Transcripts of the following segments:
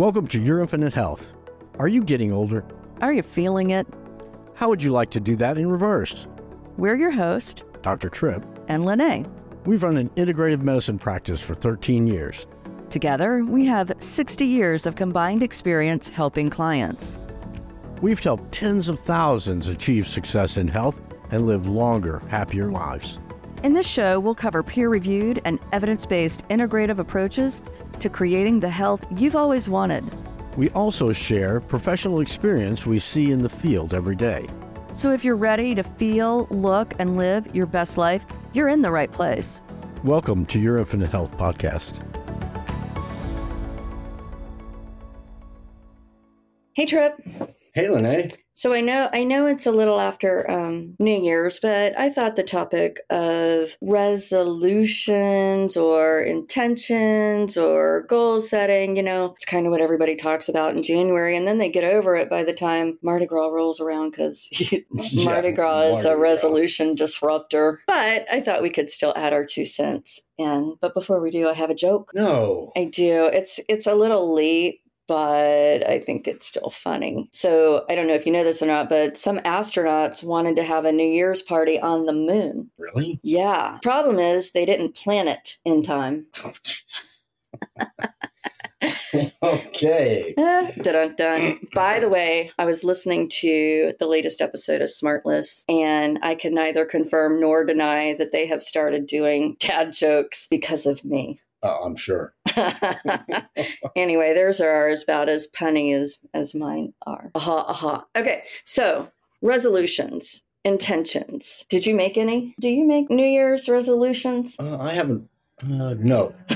Welcome to Your Infinite Health. Are you getting older? Are you feeling it? How would you like to do that in reverse? We're your host, Dr. Trip. and Lenae. We've run an integrative medicine practice for 13 years. Together, we have 60 years of combined experience helping clients. We've helped tens of thousands achieve success in health and live longer, happier lives. In this show, we'll cover peer reviewed and evidence based integrative approaches to creating the health you've always wanted. We also share professional experience we see in the field every day. So if you're ready to feel, look, and live your best life, you're in the right place. Welcome to Your Infinite Health podcast. Hey Trip. Hey, Lenae. So I know I know it's a little after um, New Year's, but I thought the topic of resolutions or intentions or goal setting, you know, it's kind of what everybody talks about in January, and then they get over it by the time Mardi Gras rolls around because Mardi Gras is Mardi a Gras. resolution disruptor. But I thought we could still add our two cents in. But before we do, I have a joke. No. I do. It's it's a little late, but I think it's still funny. So I don't know if you know this or not, but some astronauts wanted to have a New Year's party on the moon. Really? Yeah. Problem is they didn't plan it in time. okay. By the way, I was listening to the latest episode of Smartless, and I can neither confirm nor deny that they have started doing dad jokes because of me. Oh, I'm sure. anyway, theirs are as about as punny as as mine are. Aha, aha. Okay, so resolutions, intentions. Did you make any? Do you make New Year's resolutions? Uh, I haven't. Uh, no.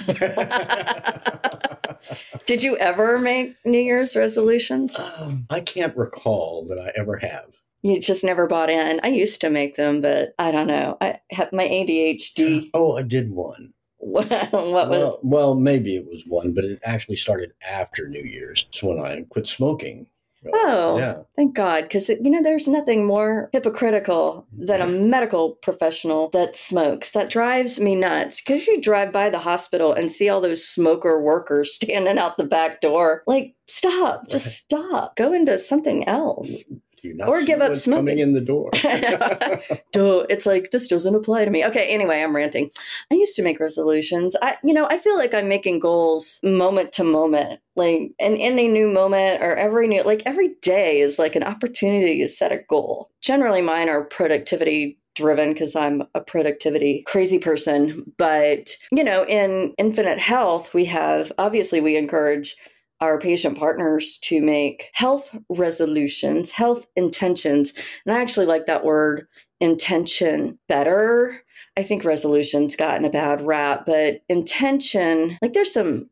Did you ever make New Year's resolutions? Um, I can't recall that I ever have. You just never bought in. I used to make them, but I don't know. I have my ADHD. Oh, I did one. What was? Well, well, maybe it was one, but it actually started after New Year's. It's when I quit smoking. Oh. yeah. Thank God, because you know there's nothing more hypocritical than a medical professional that smokes. That drives me nuts. Because you drive by the hospital and see all those smoker workers standing out the back door. Like, stop, just stop. Go into something else. You not Or give up smoking. coming in the door? Duh, it's like this doesn't apply to me. Okay, anyway, I'm ranting. I used to make resolutions. I you know, I feel like I'm making goals moment to moment. Like in any new moment or every new like every day is like an opportunity to set a goal. Generally mine are productivity driven because I'm a productivity crazy person. But, you know, in infinite health, we have obviously we encourage our patient partners to make health resolutions, health intentions. And I actually like that word intention better. I think resolution's gotten a bad rap, but intention, like there's some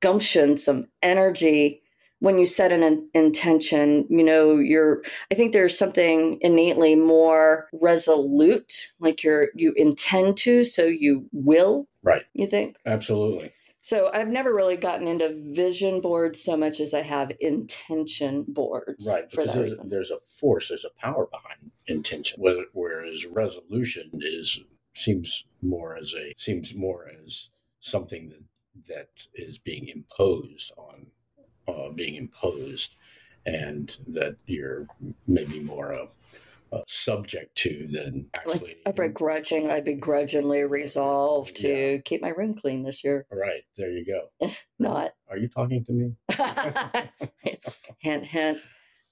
gumption, some energy when you set an intention. You know, you're, I think there's something innately more resolute, like you're, you intend to, so you will, right. you think? Absolutely. So I've never really gotten into vision boards so much as I have intention boards. Right. Because there's, there's a force, there's a power behind intention. Whereas resolution is seems more as a seems more as something that that is being imposed on uh, being imposed and that you're maybe more a, a subject to than actually Like a begrudging, I begrudgingly resolve to keep my room clean this year. right there you go Not. are you talking to me hint, hint.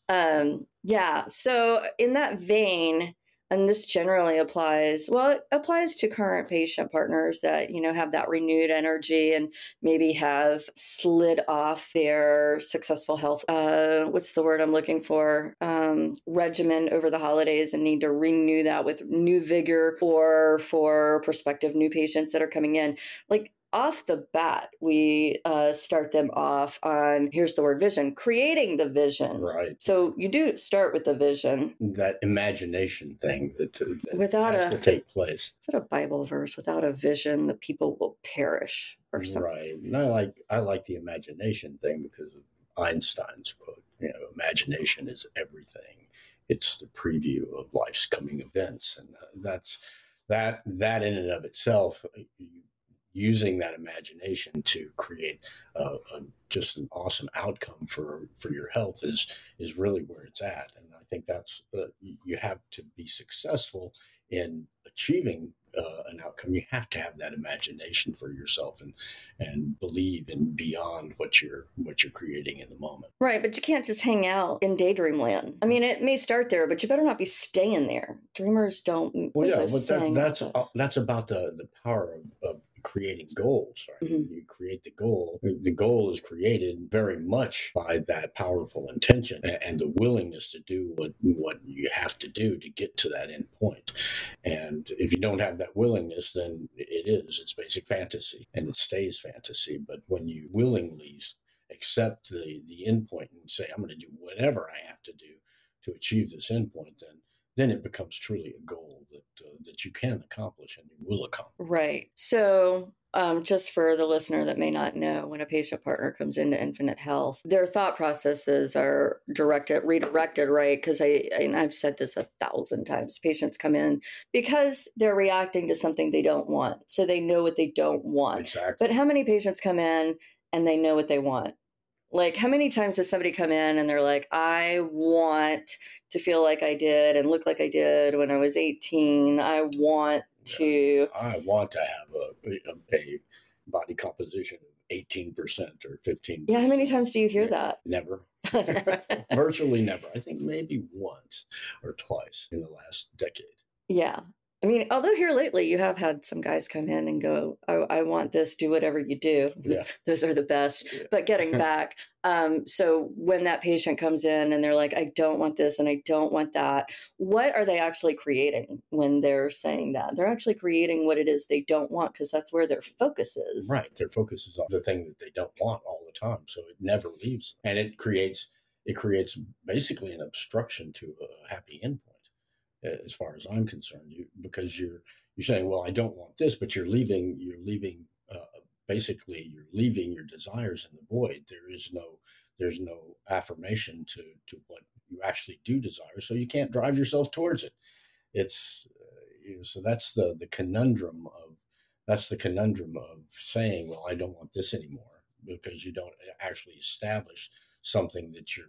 Um, yeah. So in that vein, and this generally applies, well, it applies to current patient partners that, you know, have that renewed energy and maybe have slid off their successful health, uh, what's the word I'm looking for, um, regimen over the holidays and need to renew that with new vigor or for prospective new patients that are coming in. Like off the bat, we uh, start them off on here's the word vision, creating the vision. right So you do start with the vision. that imagination thing that, that Without has a- to take place Is it a Bible verse? Without a vision, the people will perish, or something. right and i like i like the imagination thing because of einstein's quote you know imagination is everything. It's the preview of life's coming events and uh, that's that that in and of itself uh, using that imagination to create a, just an awesome outcome for for your health is is really where it's at. And i think that's uh, you have to be successful in achieving uh, an outcome, you have to have that imagination for yourself and and believe in beyond what you're what you're creating in the moment. Right, but you can't just hang out in daydream land. I mean, it may start there, but you better not be staying there. Dreamers don't. Well, yeah, but that, that's uh, that's about the the power of, of creating goals, right? Mm-hmm. You create the goal. The goal is created very much by that powerful intention and the willingness to do what what you have to do to get to that end point. And if you don't have that willingness, then it is. It's basic fantasy and it stays fantasy. But when you willingly accept the the endpoint and say, I'm going to do whatever I have to do to achieve this endpoint, then then it becomes truly a goal that uh, that you can accomplish and you will accomplish. Right. So um, just for the listener that may not know, when a patient partner comes into Infinite Health, their thought processes are directed, redirected, right? Because I, and I've said this a thousand times. Patients come in because they're reacting to something they don't want, so they know what they don't want. Exactly. But how many patients come in and they know what they want? Like, how many times has somebody come in and they're like, I want to feel like I did and look like I did when I was 18. I want to. I want to have a, a body composition of 18% or 15%. Yeah, how many times do you hear that? Never. Virtually never. I think maybe once or twice in the last decade. Yeah. I mean, although here lately you have had some guys come in and go, I, I want this, do whatever you do. Yeah. Those are the best. Yeah. But getting back, um, so when that patient comes in and they're like, I don't want this and I don't want that, what are they actually creating when they're saying that? They're actually creating what it is they don't want because that's where their focus is. Right. Their focus is on the thing that they don't want all the time. So it never leaves. And it creates it creates basically an obstruction to a happy endpoint as far as I'm concerned, you, because you're you're saying, well, I don't want this, but you're leaving you're leaving uh, basically you're leaving your desires in the void. There is no there's no affirmation to to what you actually do desire, so you can't drive yourself towards it. It's uh, you know, so that's the the conundrum of that's the conundrum of saying, well, I don't want this anymore because you don't actually establish something that your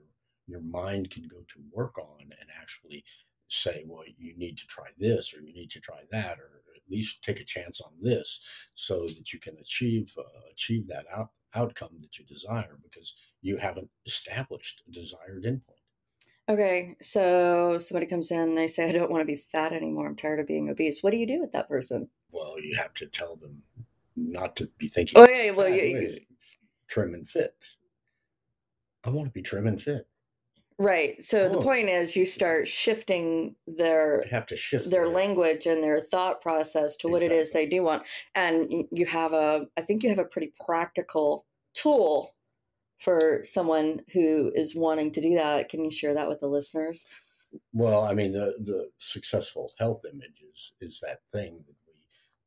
your mind can go to work on and actually say, well, you need to try this or you need to try that, or at least take a chance on this, so that you can achieve uh, achieve that out, outcome that you desire because you haven't established a desired endpoint. Okay, so somebody comes in, they say, I don't want to be fat anymore. I'm tired of being obese. What do you do with that person? Well, you have to tell them not to be thinking. Oh yeah, well, yeah, you, trim and fit. I want to be trim and fit. Right. So oh. the point is you start shifting their have to shift their, their language and their thought process to exactly. what it is they do want. And you have a I think you have a pretty practical tool for someone who is wanting to do that. Can you share that with the listeners? Well, I mean the the successful health image is, is that thing that we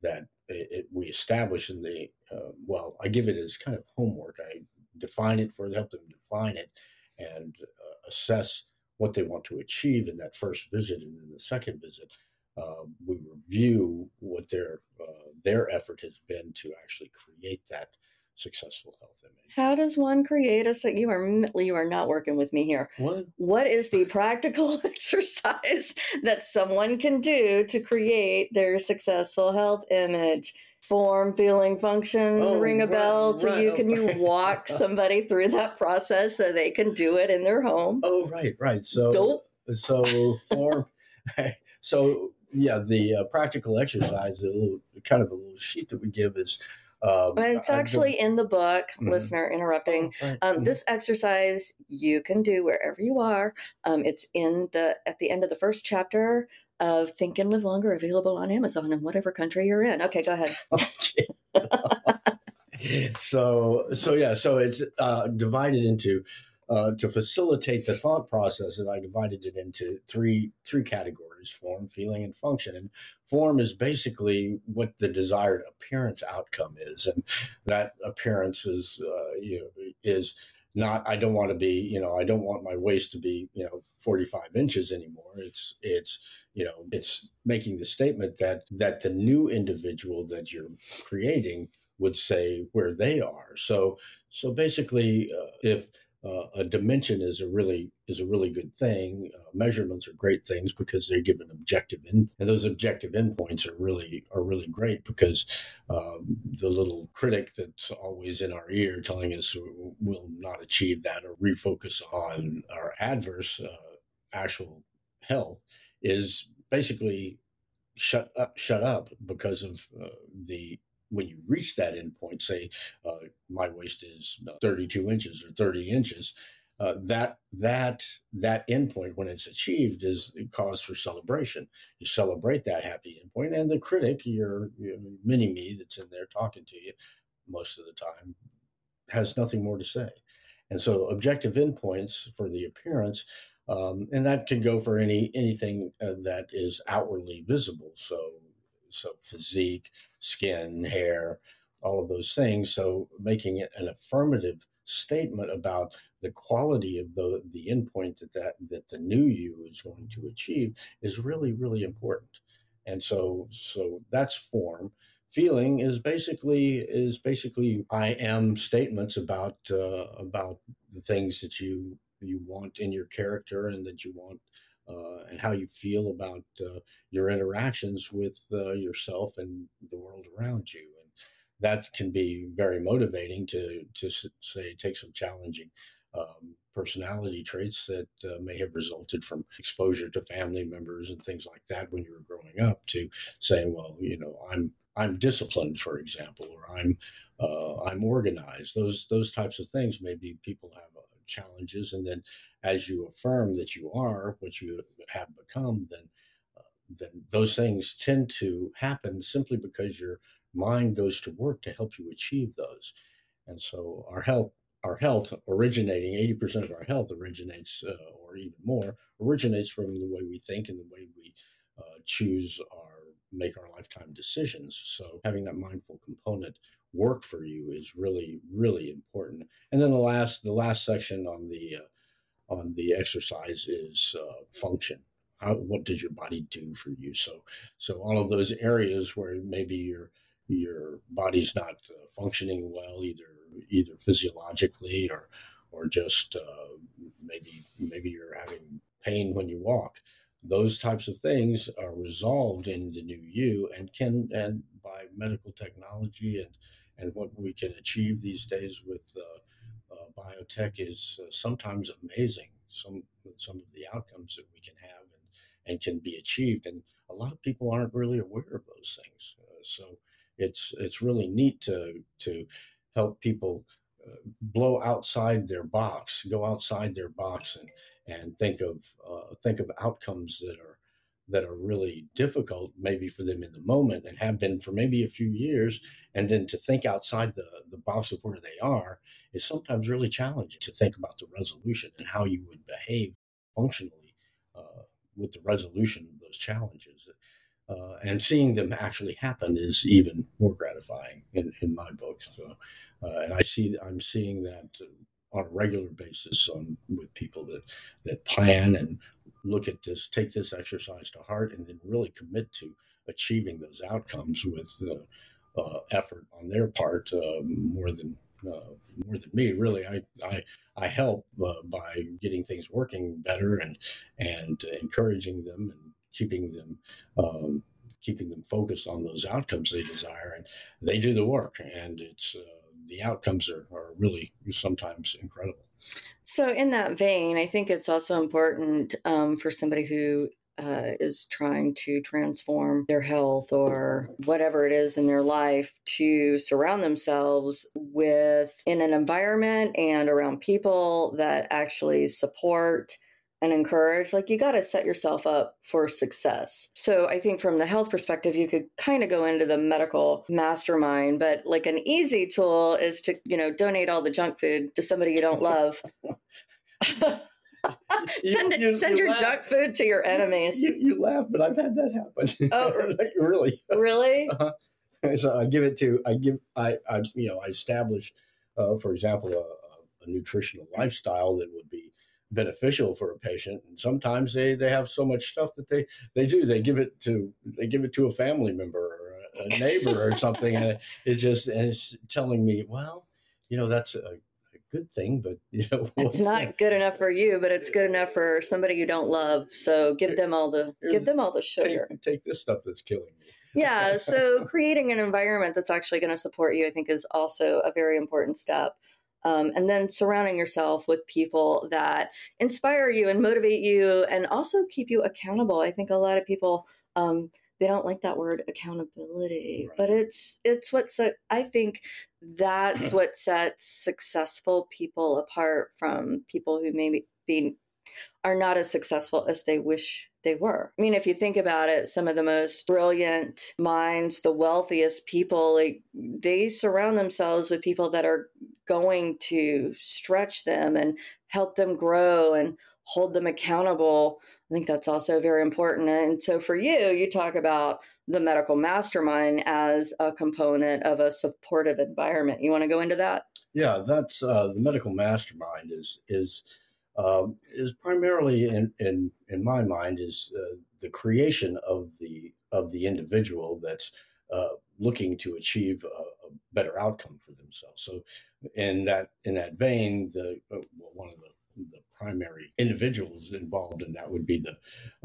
that it, it, we establish in the uh, well, I give it as kind of homework. I define it for help them define it and uh, assess what they want to achieve in that first visit and then the second visit. Uh, we review what their uh, their effort has been to actually create that successful health image. How does one create a you are you are not working with me here. What what is the practical exercise that someone can do to create their successful health image? Form, feeling, function oh, ring a right, bell to right, you? Can you walk somebody through that process so they can do it in their home? Oh, right, right. So, Dope. so form, so yeah, the uh, practical exercise, the little kind of a little sheet that we give is. Um, it's actually in the book, mm-hmm. listener interrupting. Oh, right. um, mm-hmm. This exercise you can do wherever you are. Um, it's in the at the end of the first chapter of Think and Live Longer available on Amazon in whatever country you're in. Okay, go ahead. so so yeah, so it's uh, divided into uh, to facilitate the thought process, and I divided it into three three categories: form, feeling, and function. And form is basically what the desired appearance outcome is, and that appearance is uh, you know is not i don't want to be you know i don't want my waist to be you know 45 inches anymore it's it's you know it's making the statement that that the new individual that you're creating would say where they are. So so basically, uh, if uh, a dimension is a really is a really good thing. Uh, measurements are great things because they give an objective in, and those objective endpoints are really are really great because um, the little critic that's always in our ear telling us we'll not achieve that or refocus on our adverse uh, actual health is basically shut up shut up because of uh, the when you reach that endpoint, say uh, my waist is uh, 32 inches or 30 inches, uh, that that that endpoint when it's achieved is cause for celebration. You celebrate that happy endpoint, and the critic, your, your mini me that's in there talking to you most of the time, has nothing more to say. And so, objective endpoints for the appearance, um, and that can go for any anything uh, that is outwardly visible. So so physique, skin, hair, all of those things. So making it an affirmative statement about the quality of the the endpoint that that, that the new you is going to achieve is really really important. And so so that's form. Feeling is basically is basically I am statements about uh, about the things that you you want in your character and that you want uh, and how you feel about uh, your interactions with uh, yourself and the world around you. And that can be very motivating to, to say, take some challenging um, personality traits that uh, may have resulted from exposure to family members and things like that when you were growing up to saying, well, you know, I'm I'm disciplined, for example, or I'm uh, I'm organized. Those those types of things. Maybe people have challenges, and then as you affirm that you are what you have become, then uh, then those things tend to happen simply because your mind goes to work to help you achieve those. And so our health our health originating 80% of our health originates uh, or even more originates from the way we think and the way we uh, choose our make our lifetime decisions so having that mindful component work for you is really really important and then the last the last section on the uh, on the exercise is uh, function. How, what does your body do for you? So, so all of those areas where maybe your your body's not uh, functioning well, either either physiologically or or just uh, maybe maybe you're having pain when you walk. Those types of things are resolved in the new you, and can and by medical technology and and what we can achieve these days with uh, uh, biotech is uh, sometimes amazing. Some some of the outcomes that we can have and, and can be achieved, and a lot of people aren't really aware of those things. So it's it's really neat to to help people uh, blow outside their box, go outside their box, and and think of uh, think of outcomes that are that are really difficult maybe for them in the moment and have been for maybe a few years and then to think outside the, the box of where they are is sometimes really challenging to think about the resolution and how you would behave functionally uh, with the resolution of those challenges. Uh, and seeing them actually happen is even more gratifying in, in my book. So uh, and i see i'm seeing that on a regular basis on with people that that plan and look at this, take this exercise to heart, and then really commit to achieving those outcomes with uh, uh, effort on their part uh, more than uh, more than me. Really, I I, I help uh, by getting things working better and and encouraging them and keeping them. Um, keeping them focused on those outcomes they desire and they do the work and it's uh, the outcomes are, are really sometimes incredible so, in that vein, I think it's also important um, for somebody who uh, is trying to transform their health or whatever it is in their life to surround themselves with in an environment and around people that actually support and encourage, like you got to set yourself up for success. So I think from the health perspective, you could kind of go into the medical mastermind, but like an easy tool is to, you know, donate all the junk food to somebody you don't love. send it, you, send you your laugh. junk food to your enemies. You, you, laugh, but I've had that happen. Oh, really? Really? Uh-huh. So I give it to I give I, I you know I establish, uh, for example, a, a nutritional lifestyle that would be beneficial for a patient and sometimes they they have so much stuff that they they do they give it to they give it to a family member or a neighbor or something, and it just and it's telling me, well, you know, that's a, good thing, but you know, it's not good enough for you, but it's good enough for somebody you don't love. So give them all the give them all the sugar. Take, take this stuff that's killing me. yeah. So creating an environment that's actually going to support you, I think, is also a very important step. Um, and then surrounding yourself with people that inspire you and motivate you and also keep you accountable. I think a lot of people um, they don't like that word accountability right. but it's it's what i think that's what sets successful people apart from people who maybe be are not as successful as they wish they were. I mean, if you think about it, some of the most brilliant minds, the wealthiest people, like they surround themselves with people that are going to stretch them and help them grow and hold them accountable I think that's also very important. And so for you, you talk about the medical mastermind as a component of a supportive environment. You want to go into that? Yeah, that's uh, the medical mastermind is is uh, is primarily in, in in my mind is uh, the creation of the of the individual that's uh, looking to achieve a, a, better outcome for themselves. So in that in that vein, the uh, one of the the primary individuals involved, in that would be the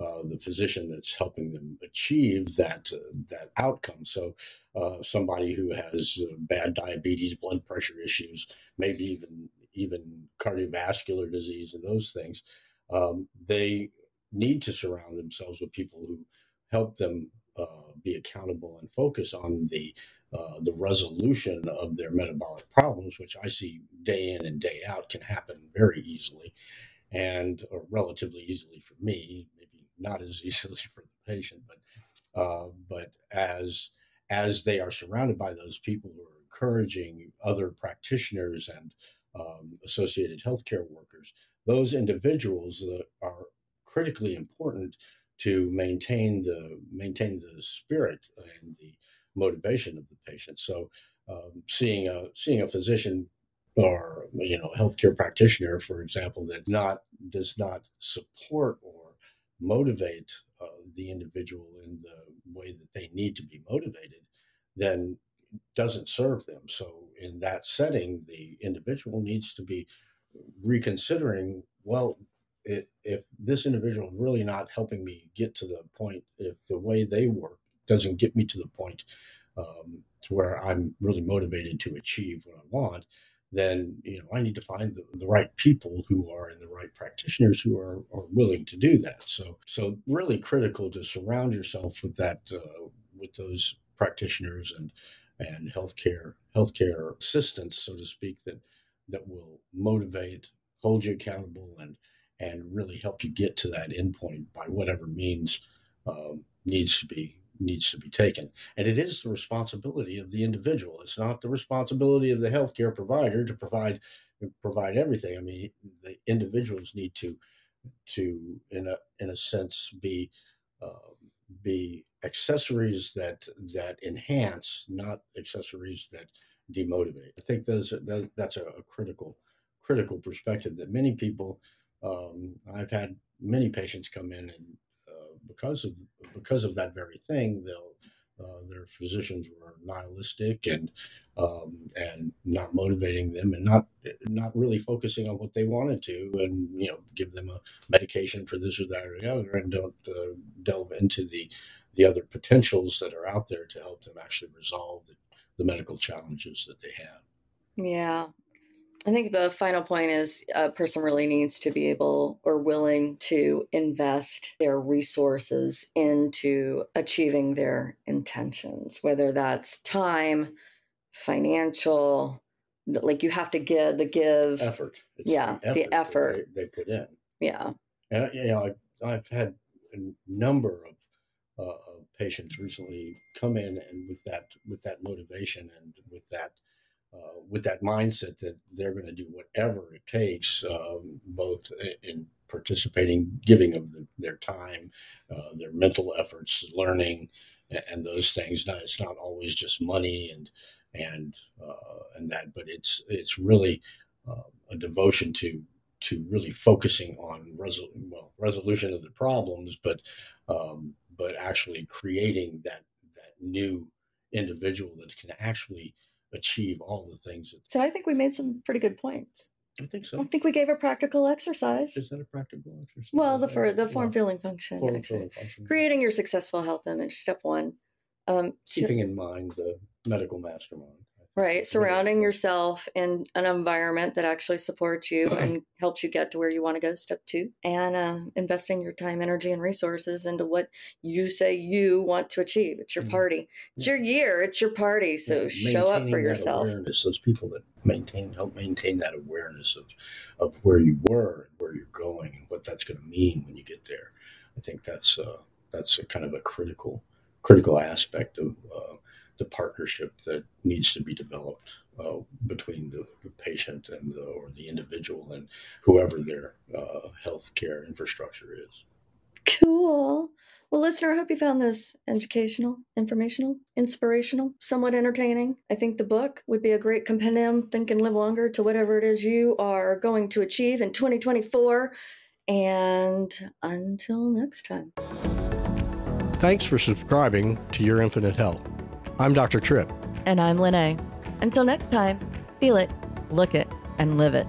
uh, the physician that's helping them achieve that uh, that outcome. So, uh, somebody who has uh, bad diabetes, blood pressure issues, maybe even even cardiovascular disease, and those things, um, they need to surround themselves with people who help them uh, be accountable and focus on the uh, the resolution of their metabolic problems, which I see day in and day out can happen very easily and or relatively easily for me, maybe not as easily for the patient, but uh, but as as they are surrounded by those people who are encouraging other practitioners and um, associated healthcare workers, those individuals that are critically important to maintain the maintain the spirit and the motivation of the patient. So, um, seeing a seeing a physician or you know healthcare practitioner, for example, that not does not support or motivate uh, the individual in the way that they need to be motivated, then doesn't serve them. So, in that setting, the individual needs to be reconsidering. Well, it, if this individual is really not helping me get to the point, if the way they work doesn't get me to the point um, to where I'm really motivated to achieve what I want, then you know I need to find the, the right people who are and the right practitioners who are, are willing to do that. So so really critical to surround yourself with that uh, with those practitioners and and healthcare healthcare assistants, so to speak, that that will motivate, hold you accountable, and and really help you get to that endpoint by whatever means um, needs to be needs to be taken. And it is the responsibility of the individual. It's not the responsibility of the healthcare provider to provide provide everything. I mean, the individuals need to to in a in a sense be uh, be accessories that that enhance, not accessories that demotivate. I think that's that, that's a, a critical critical perspective that many people um, I've had many patients come in and uh, because of because of that very thing, they'll uh, their physicians were nihilistic and um, and not motivating them and not not really focusing on what they wanted to and you know give them a medication for this or that or the other and don't uh, delve into the the other potentials that are out there to help them actually resolve the, the medical challenges that they have. Yeah, I think the final point is a person really needs to be able or willing to invest their resources into achieving their intentions, whether that's time, financial, like you have to give the give effort. It's yeah, the effort, the effort. They, they, put in. Yeah. And, you know, I, I've had a number of uh, patients recently come in and with that with that motivation and with that uh, with that mindset that they're going to do whatever it takes, um, both in participating, giving of the, their time, uh, their mental efforts, learning, and, and, those things. Not, it's not always just money and and uh, and that, but it's it's really uh, a devotion to to really focusing on resol- well resolution of the problems, but um, but actually creating that that new individual that can actually achieve all the things that So I think we made some pretty good points. I think so. I think we gave a practical exercise. Is that a practical exercise? Well, the for the form filling function, form actually. filling function. creating your successful health image. Step one. Um, keeping in mind the medical mastermind. Right, surrounding yourself in an environment that actually supports you and helps you get to where you want to go. Step two, and uh, investing your time, energy, and resources into what you say you want to achieve. It's your Mhm. party. It's your year. It's your party. So Yeah, show up for yourself. Awareness, those people that maintain help maintain that awareness of of where you were and where you're going and what that's going to mean when you get there. I think that's uh, that's a kind of a critical critical aspect of uh, the partnership that needs to be developed uh, between the, the patient and the, or the individual and whoever their uh, healthcare infrastructure is. Cool. Well, listener, I hope you found this educational, informational, inspirational, somewhat entertaining. I think the book would be a great compendium, Think and Live Longer, to whatever it is you are going to achieve in 2024. And until next time. Thanks for subscribing to Your Infinite Health. I'm Dr. Trip. And I'm Lenae. Until next time, feel it, look it, and live it.